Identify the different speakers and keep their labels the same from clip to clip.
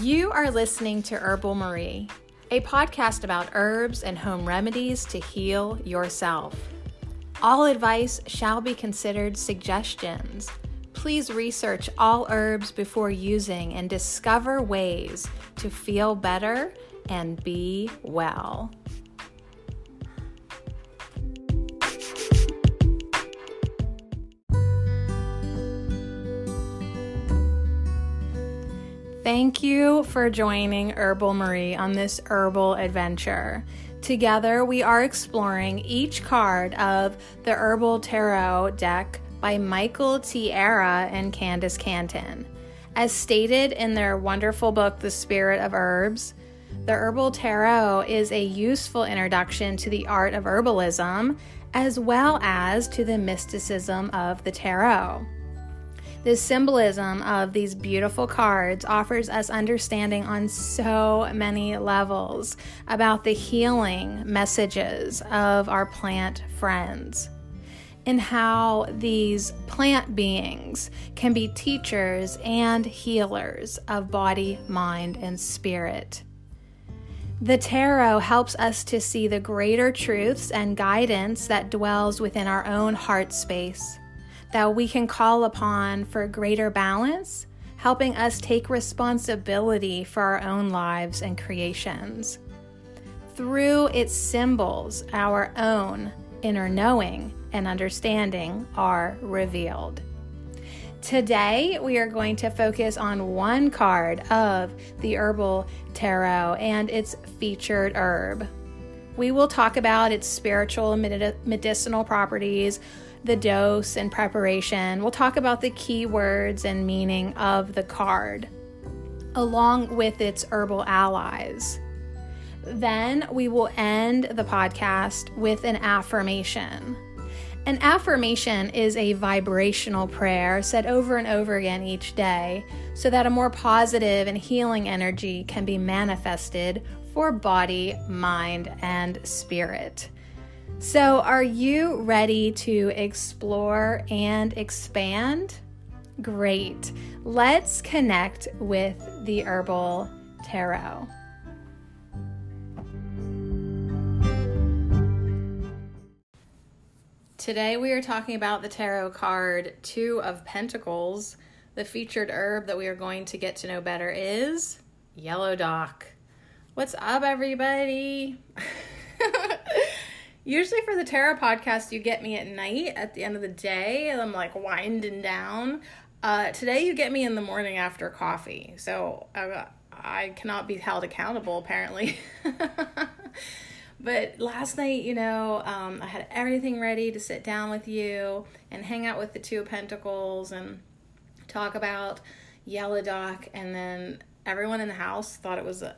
Speaker 1: You are listening to Herbal Marie, a podcast about herbs and home remedies to heal yourself. All advice shall be considered suggestions. Please research all herbs before using and discover ways to feel better and be well. Thank you for joining Herbal Marie on this herbal adventure. Together, we are exploring each card of the Herbal Tarot deck by Michael Tierra and Candis Cantin. As stated in their wonderful book, The Spirit of Herbs, the Herbal Tarot is a useful introduction to the art of herbalism as well as to the mysticism of the tarot. The symbolism of these beautiful cards offers us understanding on so many levels about the healing messages of our plant friends and how these plant beings can be teachers and healers of body, mind, and spirit. The tarot helps us to see the greater truths and guidance that dwells within our own heart space that we can call upon for greater balance, helping us take responsibility for our own lives and creations. Through its symbols, our own inner knowing and understanding are revealed. Today, we are going to focus on one card of the Herbal Tarot and its featured herb. We will talk about its spiritual and medicinal properties, the dose and preparation. We'll talk about the key words and meaning of the card, along with its herbal allies. Then we will end the podcast with an affirmation. An affirmation is a vibrational prayer said over and over again each day so that a more positive and healing energy can be manifested for body, mind, and spirit. So, are you ready to explore and expand? Great. Let's connect with the Herbal Tarot. Today we are talking about the tarot card Two of Pentacles. The featured herb that we are going to get to know better is Yellow Dock. What's up, everybody? Usually for the tarot podcast, you get me at night at the end of the day, and I'm like winding down. Uh, today, you get me in the morning after coffee, so I, I cannot be held accountable apparently. but last night, you know, um, I had everything ready to sit down with you and hang out with the Two of Pentacles and talk about Yellow Dock, and then everyone in the house thought it was a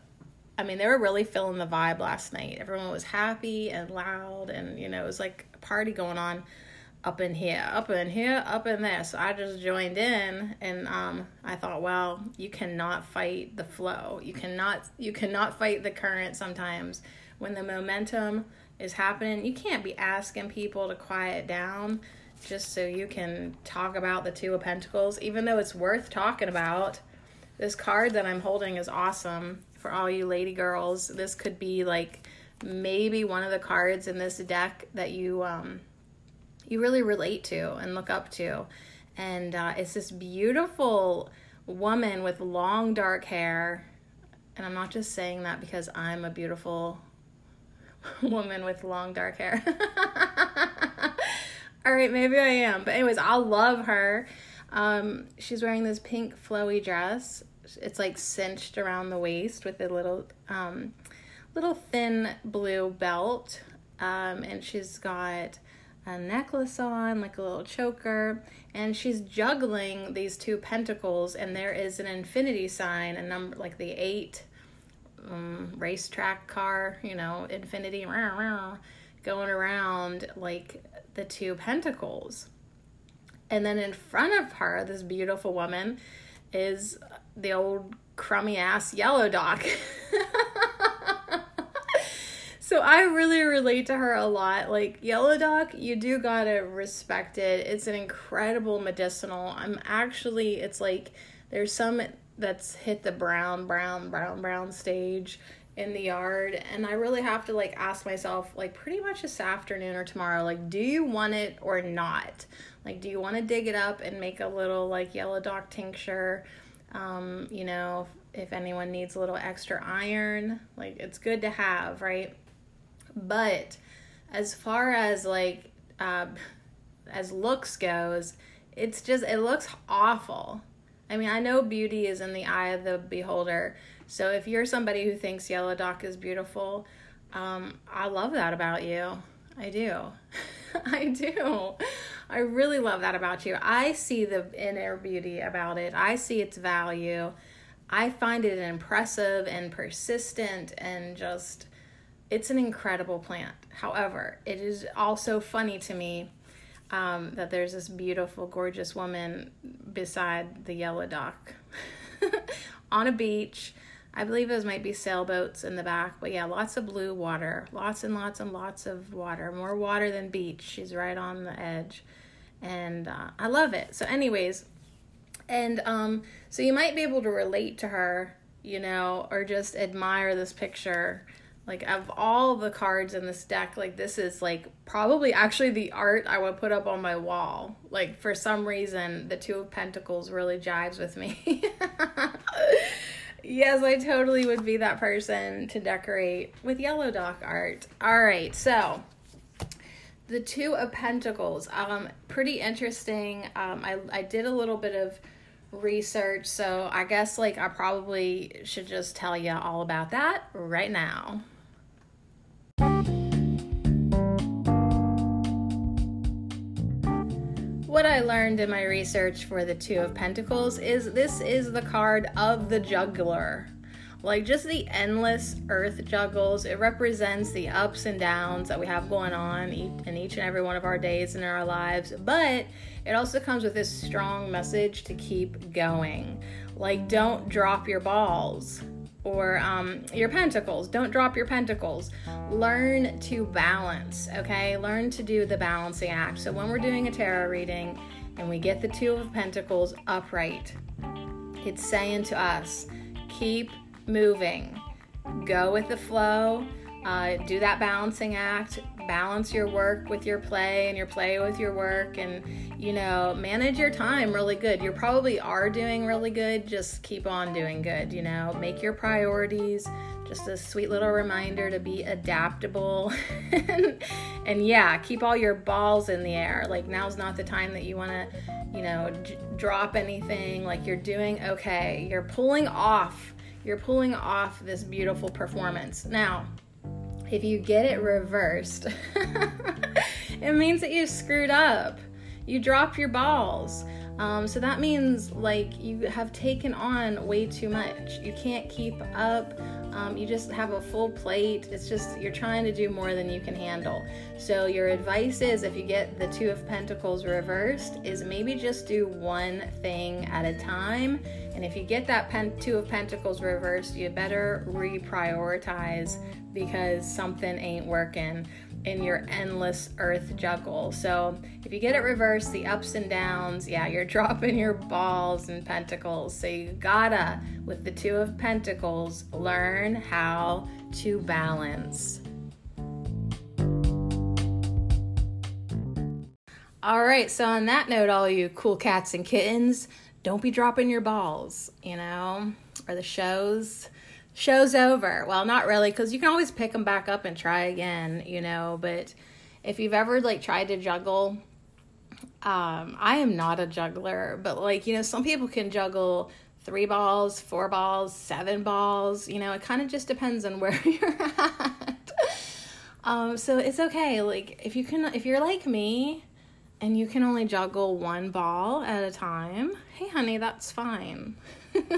Speaker 1: I mean, they were really feeling the vibe last night. Everyone was happy and loud, and you know, it was like a party going on up in here, up in here, up in there. So I just joined in, and um, I thought, well, you cannot fight the flow. You cannot, you cannot fight the current. Sometimes when the momentum is happening, you can't be asking people to quiet down just so you can talk about the Two of Pentacles, even though it's worth talking about. This card that I'm holding is awesome for all you lady girls. This could be like maybe one of the cards in this deck that you um you really relate to and look up to. And uh, it's this beautiful woman with long dark hair. And I'm not just saying that because I'm a beautiful woman with long dark hair. All right, maybe I am. But, anyways, I love her. Um, she's wearing this pink flowy dress it's like cinched around the waist with a little um, little thin blue belt um, and she's got a necklace on like a little choker and she's juggling these two pentacles and there is an infinity sign a number like the eight um, racetrack car you know infinity rah, rah, going around like the two pentacles. And then in front of her this beautiful woman is the old crummy ass yellow dock. so I really relate to her a lot. Like yellow dock, you do gotta respect it. It's an incredible medicinal. I'm actually, it's like there's some that's hit the brown, brown, brown, brown stage in the yard and I really have to like ask myself like pretty much this afternoon or tomorrow like do you want it or not? Like do you want to dig it up and make a little like yellow dock tincture? Um, you know, if anyone needs a little extra iron, like it's good to have, right? But as far as like uh, as looks goes, it's just it looks awful. I mean, I know beauty is in the eye of the beholder. So if you're somebody who thinks yellow dock is beautiful, um, I love that about you. I do. I do. I really love that about you. I see the inner beauty about it. I see its value. I find it impressive and persistent and just it's an incredible plant. However, it is also funny to me um, that there's this beautiful, gorgeous woman beside the yellow dock on a beach. I believe those might be sailboats in the back, but yeah, lots of blue water, lots and lots and lots of water, more water than beach. She's right on the edge, and uh, I love it. So, anyways, and um, so you might be able to relate to her, you know, or just admire this picture. Like of all the cards in this deck like this is like probably actually the art i would put up on my wall. Like for some reason the two of pentacles really jives with me. Yes i totally would be that person to decorate with yellow dock art. All right so the two of pentacles um pretty interesting um i i did a little bit of research so i guess like i probably should just tell you all about that right now what I learned in my research for the Two of Pentacles is this is the card of the juggler. Like just the endless earth juggles, it represents the ups and downs that we have going on in each and every one of our days in our lives. But it also comes with this strong message to keep going. Like, don't drop your balls or um, your pentacles. Don't drop your pentacles. Learn to balance, okay? Learn to do the balancing act. So when we're doing a tarot reading and we get the Two of Pentacles upright, it's saying to us, keep moving, go with the flow, uh, do that balancing act, balance your work with your play and your play with your work and you know manage your time really good. You probably are doing really good. Just keep on doing good you know. Make your priorities. Just a sweet little reminder to be adaptable. And, and yeah keep all your balls in the air. Like now's not the time that you want to you know j- drop anything. Like you're doing okay. You're pulling off you're pulling off this beautiful performance now if you get it reversed, it means that you screwed up. You dropped your balls. Um, so that means like you have taken on way too much. You can't keep up. Um, you just have a full plate. It's just you're trying to do more than you can handle. So your advice is if you get the Two of Pentacles reversed, is maybe just do one thing at a time. And if you get that Two of Pentacles reversed, you better reprioritize because something ain't working in your endless earth juggle. So if you get it reversed, the ups and downs, yeah, you're dropping your balls and pentacles. So you gotta, with the Two of Pentacles, learn how to balance. All right, so on that note, all you cool cats and kittens, don't be dropping your balls, you know, or the shows show's over. Well, not really, because you can always pick them back up and try again, you know. But if you've ever like tried to juggle, um, I am not a juggler, but like you know, some people can juggle three balls, four balls, seven balls. You know, it kind of just depends on where you're at. um, so it's okay. Like if you can, if you're like me. And you can only juggle one ball at a time. Hey, honey, that's fine.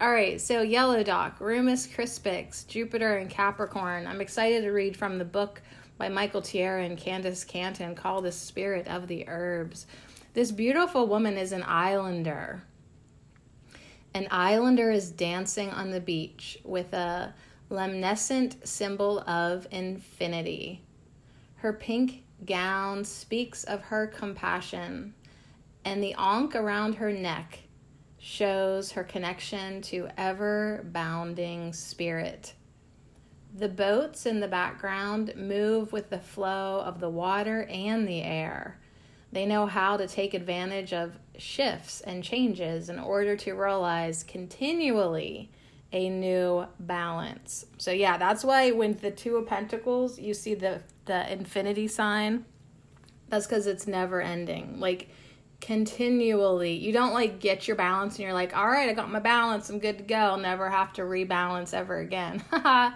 Speaker 1: All right, so Yellow Dock, Rumex crispus, Jupiter, and Capricorn. I'm excited to read from the book by Michael Tierra and Candis Cantin called The Spirit of the Herbs. This beautiful woman is an islander. An islander is dancing on the beach with a luminescent symbol of infinity. Her pink gown speaks of her compassion, and the ankh around her neck shows her connection to ever bounding spirit. The boats in the background move with the flow of the water and the air. They know how to take advantage of shifts and changes in order to realize continually a new balance. So yeah, that's why when the 2 of pentacles, you see the the infinity sign. That's cuz it's never ending. Like continually. You don't like get your balance and you're like, "All right, I got my balance. I'm good to go. I'll never have to rebalance ever again."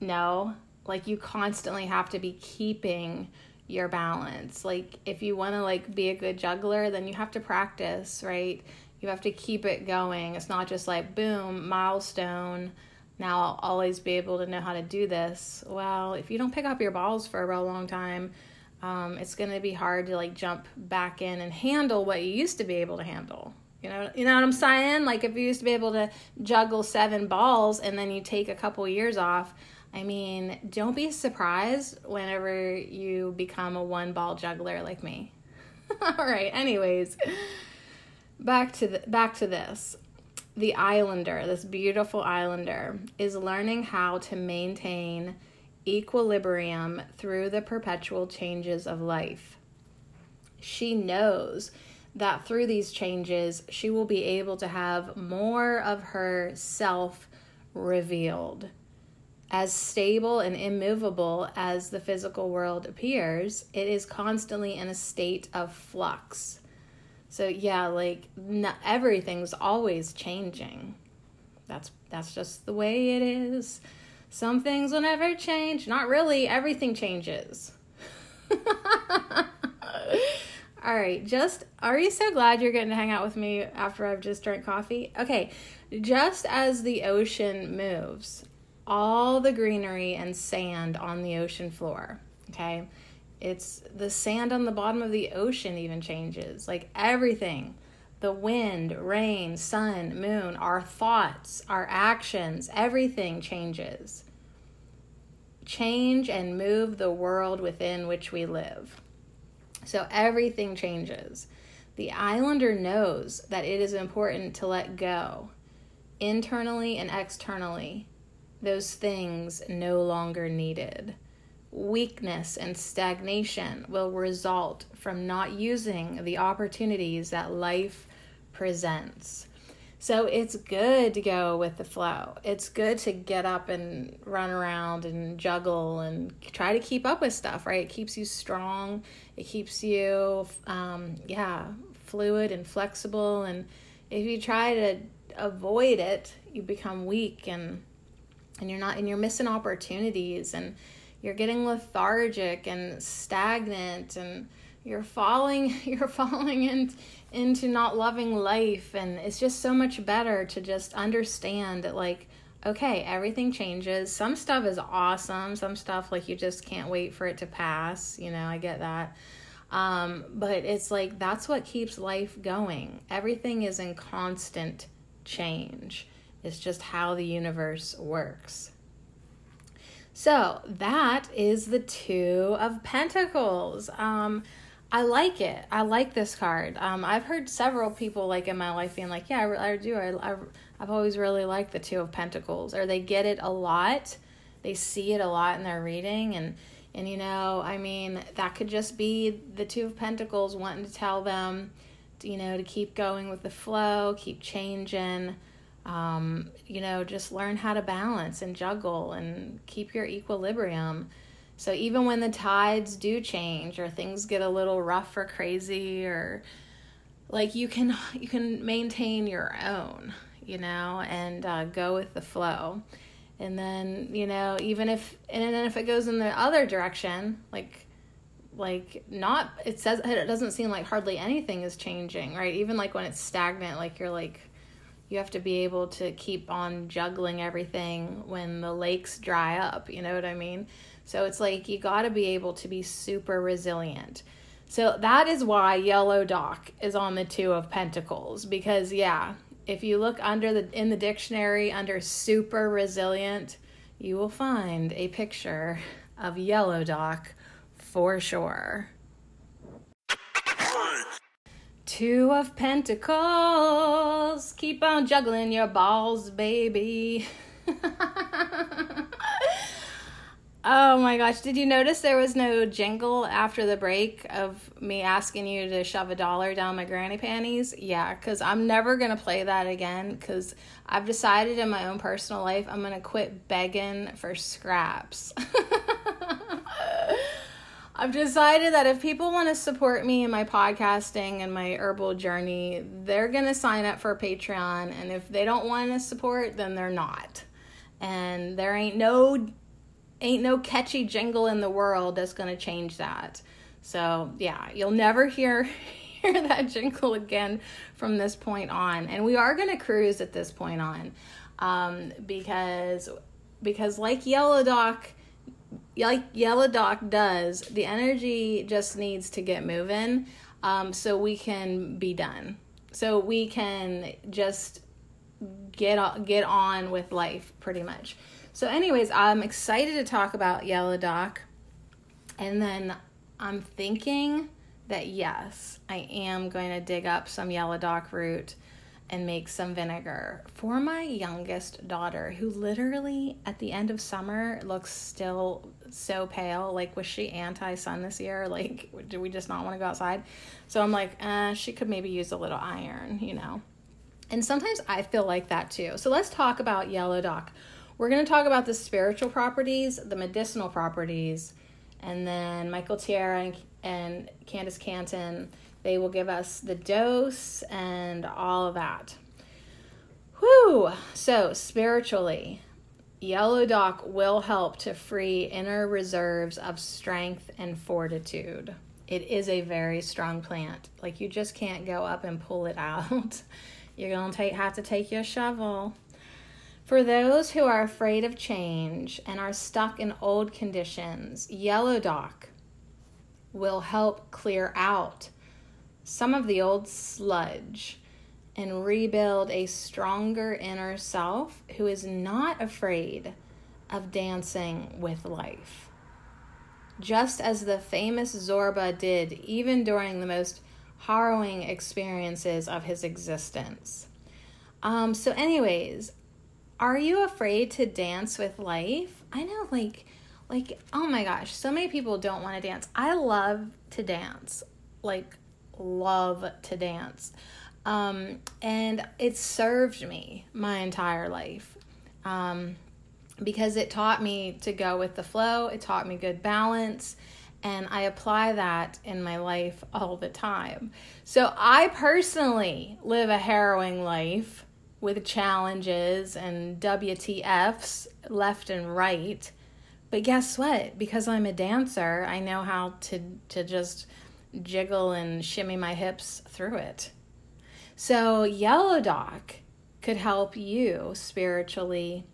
Speaker 1: no. Like you constantly have to be keeping your balance. Like if you want to like be a good juggler, then you have to practice, right? You have to keep it going. It's not just like boom, milestone. Now I'll always be able to know how to do this. Well, if you don't pick up your balls for a real long time, um, it's going to be hard to like jump back in and handle what you used to be able to handle. You know, you know what I'm saying? Like if you used to be able to juggle seven balls and then you take a couple years off, I mean, don't be surprised whenever you become a one ball juggler like me. All right, anyways, back to the, back to this. The islander, this beautiful islander is learning how to maintain equilibrium through the perpetual changes of life. She knows that through these changes, she will be able to have more of herself revealed as stable and immovable as the physical world appears, it is constantly in a state of flux. So yeah, like not, everything's always changing. That's that's just the way it is. Some things will never change. Not really. Everything changes. All right, just are you so glad you're getting to hang out with me after I've just drank coffee? Okay, just as the ocean moves, all the greenery and sand on the ocean floor. Okay. It's the sand on the bottom of the ocean even changes. Like everything the wind, rain, sun, moon, our thoughts, our actions, everything changes. Change and move the world within which we live. So everything changes. The islander knows that it is important to let go internally and externally those things no longer needed. Weakness and stagnation will result from not using the opportunities that life presents. So it's good to go with the flow. It's good to get up and run around and juggle and try to keep up with stuff, right? It keeps you strong. It keeps you, um, yeah, fluid and flexible. And if you try to avoid it, you become weak and and you're not and you're missing opportunities and you're getting lethargic and stagnant and you're falling you're falling in, into not loving life and it's just so much better to just understand that like okay everything changes. Some stuff is awesome. Some stuff like you just can't wait for it to pass. You know i get that. Um, but it's like that's what keeps life going. Everything is in constant change. It's just how the universe works. So that is the Two of Pentacles. Um, I like it. I like this card. Um, I've heard several people like in my life being like, "Yeah, I, I do. I, I, I've always really liked the Two of Pentacles," or they get it a lot. They see it a lot in their reading, and and you know, I mean, that could just be the Two of Pentacles wanting to tell them, you know, to keep going with the flow, keep changing. Um, you know, just learn how to balance and juggle and keep your equilibrium. So even when the tides do change or things get a little rough or crazy or like you can you can maintain your own, you know, and uh, go with the flow. And then, you know, even if and then if it goes in the other direction, like like not it says it doesn't seem like hardly anything is changing, right? Even like when it's stagnant, like you're like you have to be able to keep on juggling everything when the lakes dry up, you know what I mean? So it's like you got to be able to be super resilient. So that is why Yellow Dock is on the 2 of Pentacles because yeah, if you look under the in the dictionary under super resilient, you will find a picture of Yellow Dock for sure. Two of Pentacles. Keep on juggling your balls, baby. oh my gosh. Did you notice there was no jingle after the break of me asking you to shove a dollar down my granny panties? Yeah, because I'm never going to play that again because I've decided in my own personal life I'm going to quit begging for scraps. I've decided that if people want to support me in my podcasting and my herbal journey, they're going to sign up for Patreon. And if they don't want to support, then they're not. And there ain't no ain't no catchy jingle in the world that's going to change that. So, yeah, you'll never hear hear that jingle again from this point on. And we are going to cruise at this point on. Um, because because like Yellow Dock like Yellow Dock does, the energy just needs to get moving um, so we can be done. So we can just get get on with life pretty much. So anyways, I'm excited to talk about Yellow Dock. And then I'm thinking that yes, I am going to dig up some Yellow Dock root and make some vinegar for my youngest daughter, who literally at the end of summer looks still so pale. Like, was she anti sun this year? Like, do we just not want to go outside? So I'm like, uh, she could maybe use a little iron, you know? And sometimes I feel like that too. So let's talk about yellow dock. We're going to talk about the spiritual properties, the medicinal properties, and then Michael Tierra and, and Candis Cantin they will give us the dose and all of that. Whew! So, spiritually, Yellow Dock will help to free inner reserves of strength and fortitude. It is a very strong plant. Like, you just can't go up and pull it out. You're going to have to take your shovel. For those who are afraid of change and are stuck in old conditions, Yellow Dock will help clear out some of the old sludge and rebuild a stronger inner self who is not afraid of dancing with life. Just as the famous Zorba did, even during the most harrowing experiences of his existence. Um, so, anyways, are you afraid to dance with life? I know, like, like, oh my gosh, so many people don't want to dance. I love to dance. Like, love to dance. Um, and it served me my entire life um, because it taught me to go with the flow, it taught me good balance. And I apply that in my life all the time. So I personally live a harrowing life with challenges and WTFs left and right. But guess what? Because I'm a dancer, I know how to to just jiggle and shimmy my hips through it. So, Yellow Dock could help you spiritually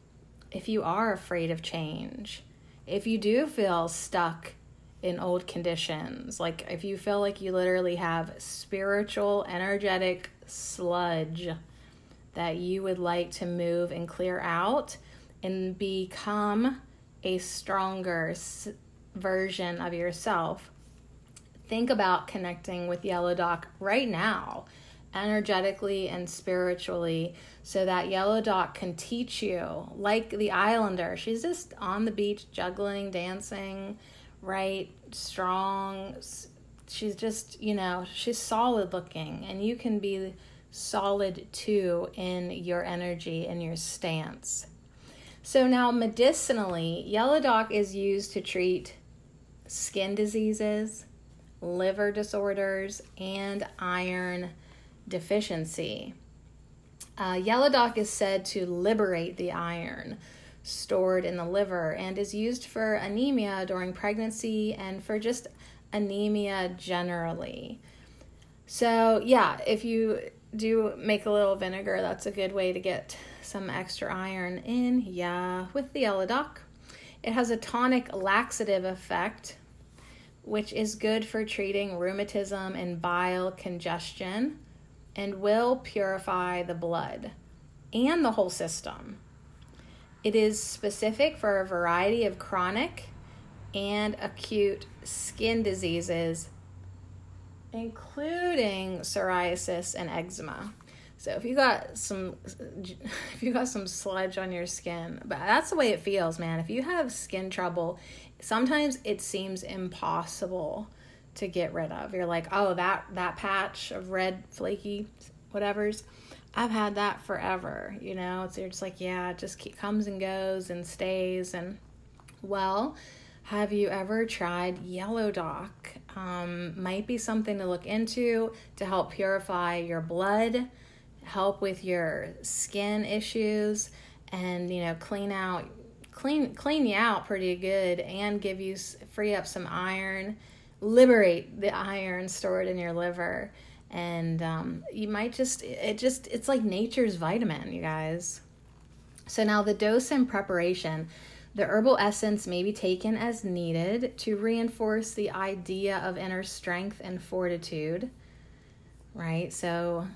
Speaker 1: if you are afraid of change, if you do feel stuck in old conditions, like if you feel like you literally have spiritual, energetic sludge that you would like to move and clear out and become a stronger version of yourself think about connecting with Yellow Dock right now, energetically and spiritually, so that Yellow Dock can teach you, like the Islander. She's just on the beach, juggling, dancing, right? Strong. She's just, you know, she's solid looking, and you can be solid too in your energy and your stance. So now, medicinally, Yellow Dock is used to treat skin diseases, liver disorders, and iron deficiency. Uh, yellow dock is said to liberate the iron stored in the liver and is used for anemia during pregnancy and for just anemia generally. So, yeah, if you do make a little vinegar, that's a good way to get some extra iron in. Yeah, with the yellow dock. It has a tonic laxative effect which is good for treating rheumatism and bile congestion and will purify the blood and the whole system. It is specific for a variety of chronic and acute skin diseases including psoriasis and eczema. So if you got some if you got some sludge on your skin, but that's the way it feels, man. If you have skin trouble, sometimes it seems impossible to get rid of. You're like, "Oh, that that patch of red flaky whatever's I've had that forever, you know. So you're just like, yeah, it just keep, comes and goes and stays and well, have you ever tried Yellow Dock? Um, might be something to look into to help purify your blood help with your skin issues and you know clean out clean clean you out pretty good and give you free up some iron. Liberate the iron stored in your liver. And um, you might just it just it's like nature's vitamin you guys. So now the dose and preparation the herbal essence may be taken as needed to reinforce the idea of inner strength and fortitude right? So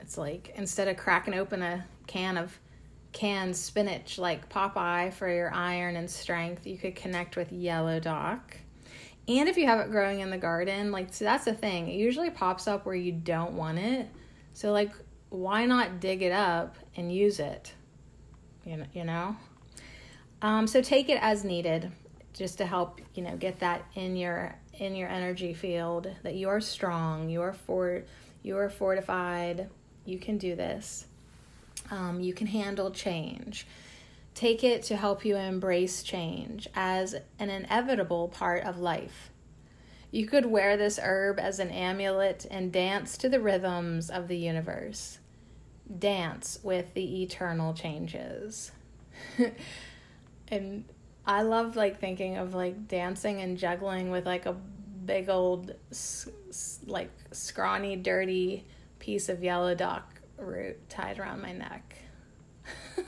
Speaker 1: it's like instead of cracking open a can of canned spinach like Popeye for your iron and strength, you could connect with Yellow Dock. And if you have it growing in the garden, like so that's the thing. It usually pops up where you don't want it. So like why not dig it up and use it? You know, you know? Um, so take it as needed just to help, you know, get that in your in your energy field that you are strong, you are for you are fortified, you can do this. Um, you can handle change. Take it to help you embrace change as an inevitable part of life. You could wear this herb as an amulet and dance to the rhythms of the universe. Dance with the eternal changes. and I love like thinking of like dancing and juggling with like a big old like scrawny dirty piece of yellow dock root tied around my neck.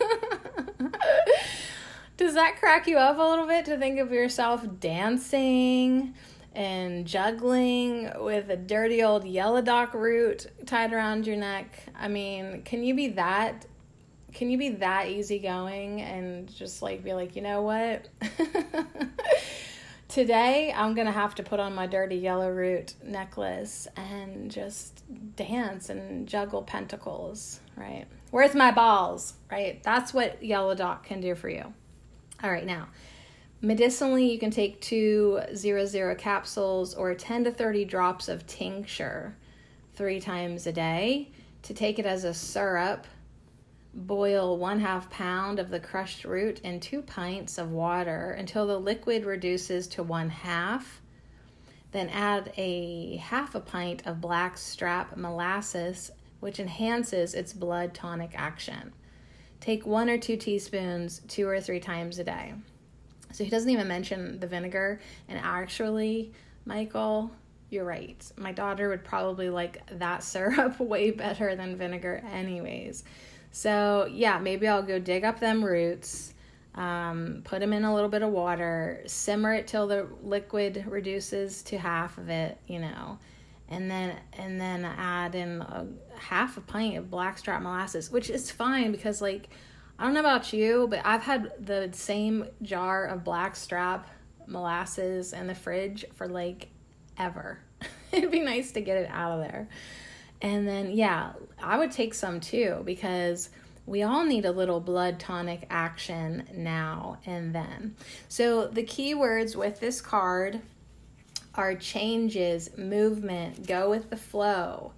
Speaker 1: Does that crack you up a little bit to think of yourself dancing and juggling with a dirty old yellow dock root tied around your neck? I mean, can you be that can you be that easygoing and just like be like, you know what? Today, I'm going to have to put on my dirty yellow root necklace and just dance and juggle pentacles, right? Where's my balls, right? That's what Yellow Dock can do for you. All right, now, medicinally, you can take two zero zero capsules or 10 to 30 drops of tincture three times a day to take it as a syrup Boil one half pound of the crushed root in two pints of water until the liquid reduces to one half. Then add a half a pint of black strap molasses, which enhances its blood tonic action. Take one or two teaspoons two or three times a day. So he doesn't even mention the vinegar. And actually, Michael, you're right. My daughter would probably like that syrup way better than vinegar, anyways. So, yeah, maybe I'll go dig up them roots, um, put them in a little bit of water, simmer it till the liquid reduces to half of it, you know, and then and then add in a half a pint of blackstrap molasses, which is fine because like I don't know about you, but I've had the same jar of blackstrap molasses in the fridge for like ever. It'd be nice to get it out of there. And then, yeah, I would take some too because we all need a little blood tonic action now and then. So, the key words with this card are changes, movement, go with the flow,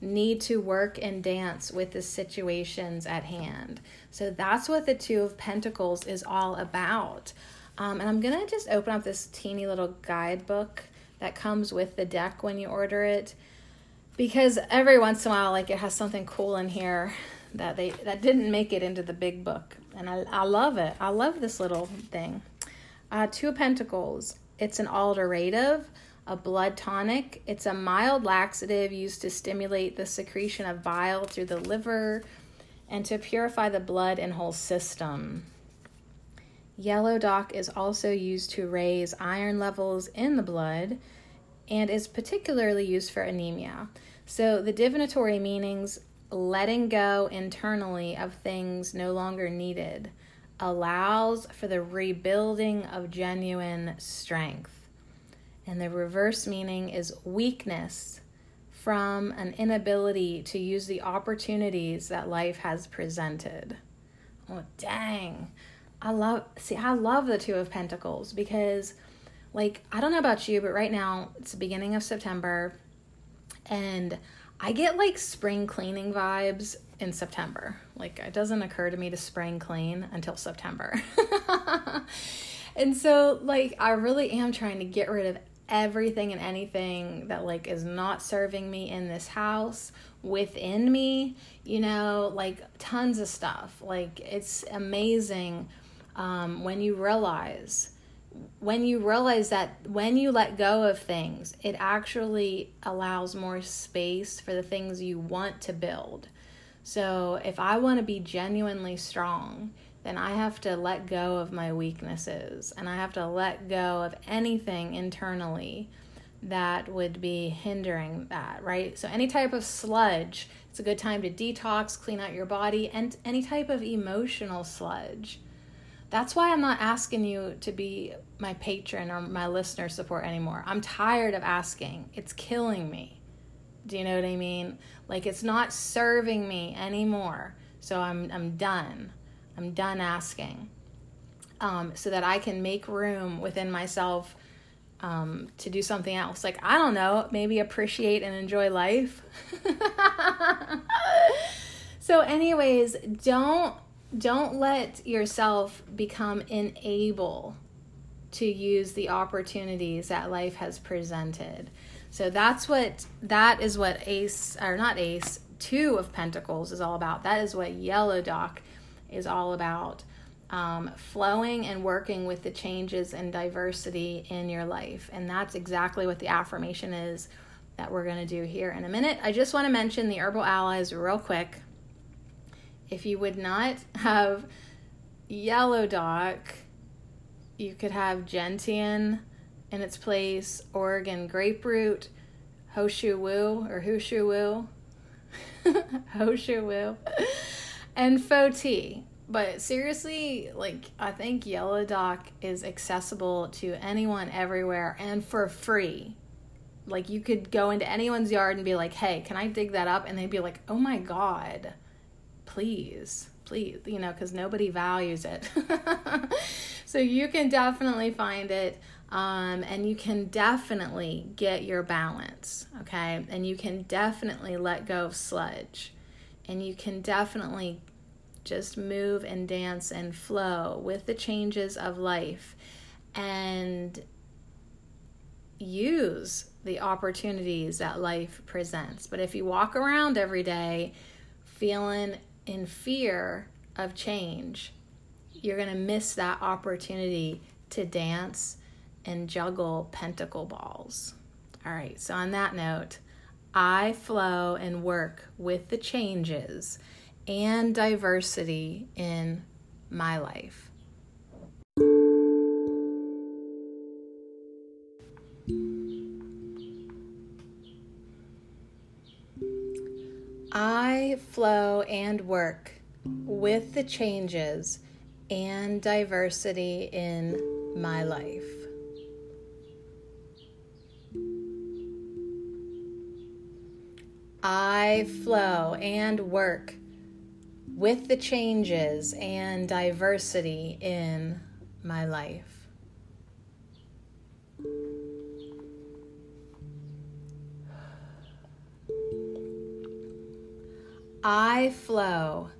Speaker 1: need to work and dance with the situations at hand. So, that's what the Two of Pentacles is all about. Um, and I'm going to just open up this teeny little guidebook that comes with the deck when you order it because every once in a while like it has something cool in here that they that didn't make it into the big book. And i, I love it. I love this little thing. Uh, two of pentacles. It's an alterative a blood tonic. It's a mild laxative used to stimulate the secretion of bile through the liver and to purify the blood and whole system. Yellow dock is also used to raise iron levels in the blood and is particularly used for anemia. So the divinatory meanings letting go internally of things no longer needed allows for the rebuilding of genuine strength. And the reverse meaning is weakness from an inability to use the opportunities that life has presented. Oh, dang. I love, see, I love the Two of Pentacles because, like, I don't know about you, but right now it's the beginning of September and I get like spring cleaning vibes in September. Like, it doesn't occur to me to spring clean until September. and so, like, I really am trying to get rid of everything and anything that like is not serving me in this house within me you know like tons of stuff like it's amazing um, when you realize when you realize that when you let go of things it actually allows more space for the things you want to build so if i want to be genuinely strong then I have to let go of my weaknesses and I have to let go of anything internally that would be hindering that, right? So, any type of sludge, it's a good time to detox, clean out your body, and any type of emotional sludge. That's why I'm not asking you to be my patron or my listener support anymore. I'm tired of asking. It's killing me. Do you know what I mean? Like it's not serving me anymore. So I'm I'm done. I'm done asking. Um, so that I can make room within myself um, to do something else. Like, I don't know, maybe appreciate and enjoy life. so, anyways, don't don't let yourself become unable to use the opportunities that life has presented. So that's what that is what ace or not ace, two of pentacles is all about. That is what yellow dock is all about um, flowing and working with the changes and diversity in your life. And that's exactly what the affirmation is that we're going to do here in a minute. I just want to mention the Herbal Allies real quick. If you would not have Yellow Dock, you could have Gentian in its place, Oregon Grape Root, Hoshu Wu or Hushu Wu, Hoshu Wu and tea. But seriously, like I think Yellow Dock is accessible to anyone everywhere and for free. Like you could go into anyone's yard and be like, "Hey, can I dig that up?" and they'd be like, "Oh my god. Please." Please, you know, cuz nobody values it. so you can definitely find it um, and you can definitely get your balance, okay? And you can definitely let go of sludge and you can definitely just move and dance and flow with the changes of life and use the opportunities that life presents. But if you walk around every day feeling in fear of change, you're going to miss that opportunity to dance and juggle pentacle balls. All right, so on that note, I flow and work with the changes and diversity in my life. I flow and work with the changes and diversity in my life. I flow and work with the changes and diversity in my life. I flow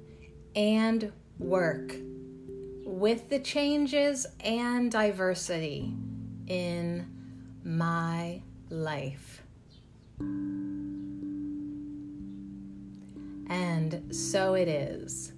Speaker 1: and work with the changes and diversity in my life. And so it is.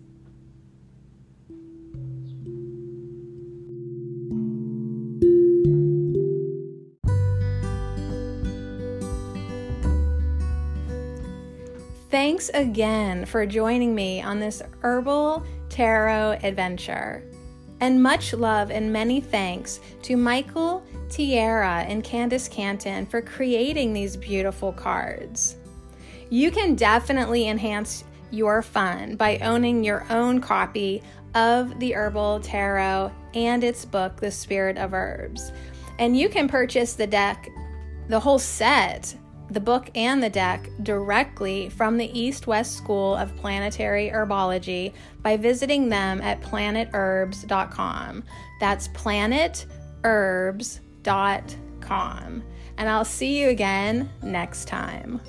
Speaker 1: Thanks again for joining me on this herbal tarot adventure. And much love and many thanks to Michael Tierra and Candis Cantin for creating these beautiful cards. You can definitely enhance your fun by owning your own copy of the Herbal Tarot and its book, The Spirit of Herbs. And you can purchase the deck, the whole set, the book and the deck directly from the East West School of Planetary Herbology by visiting them at planetherbs.com. That's planetherbs.com. And I'll see you again next time.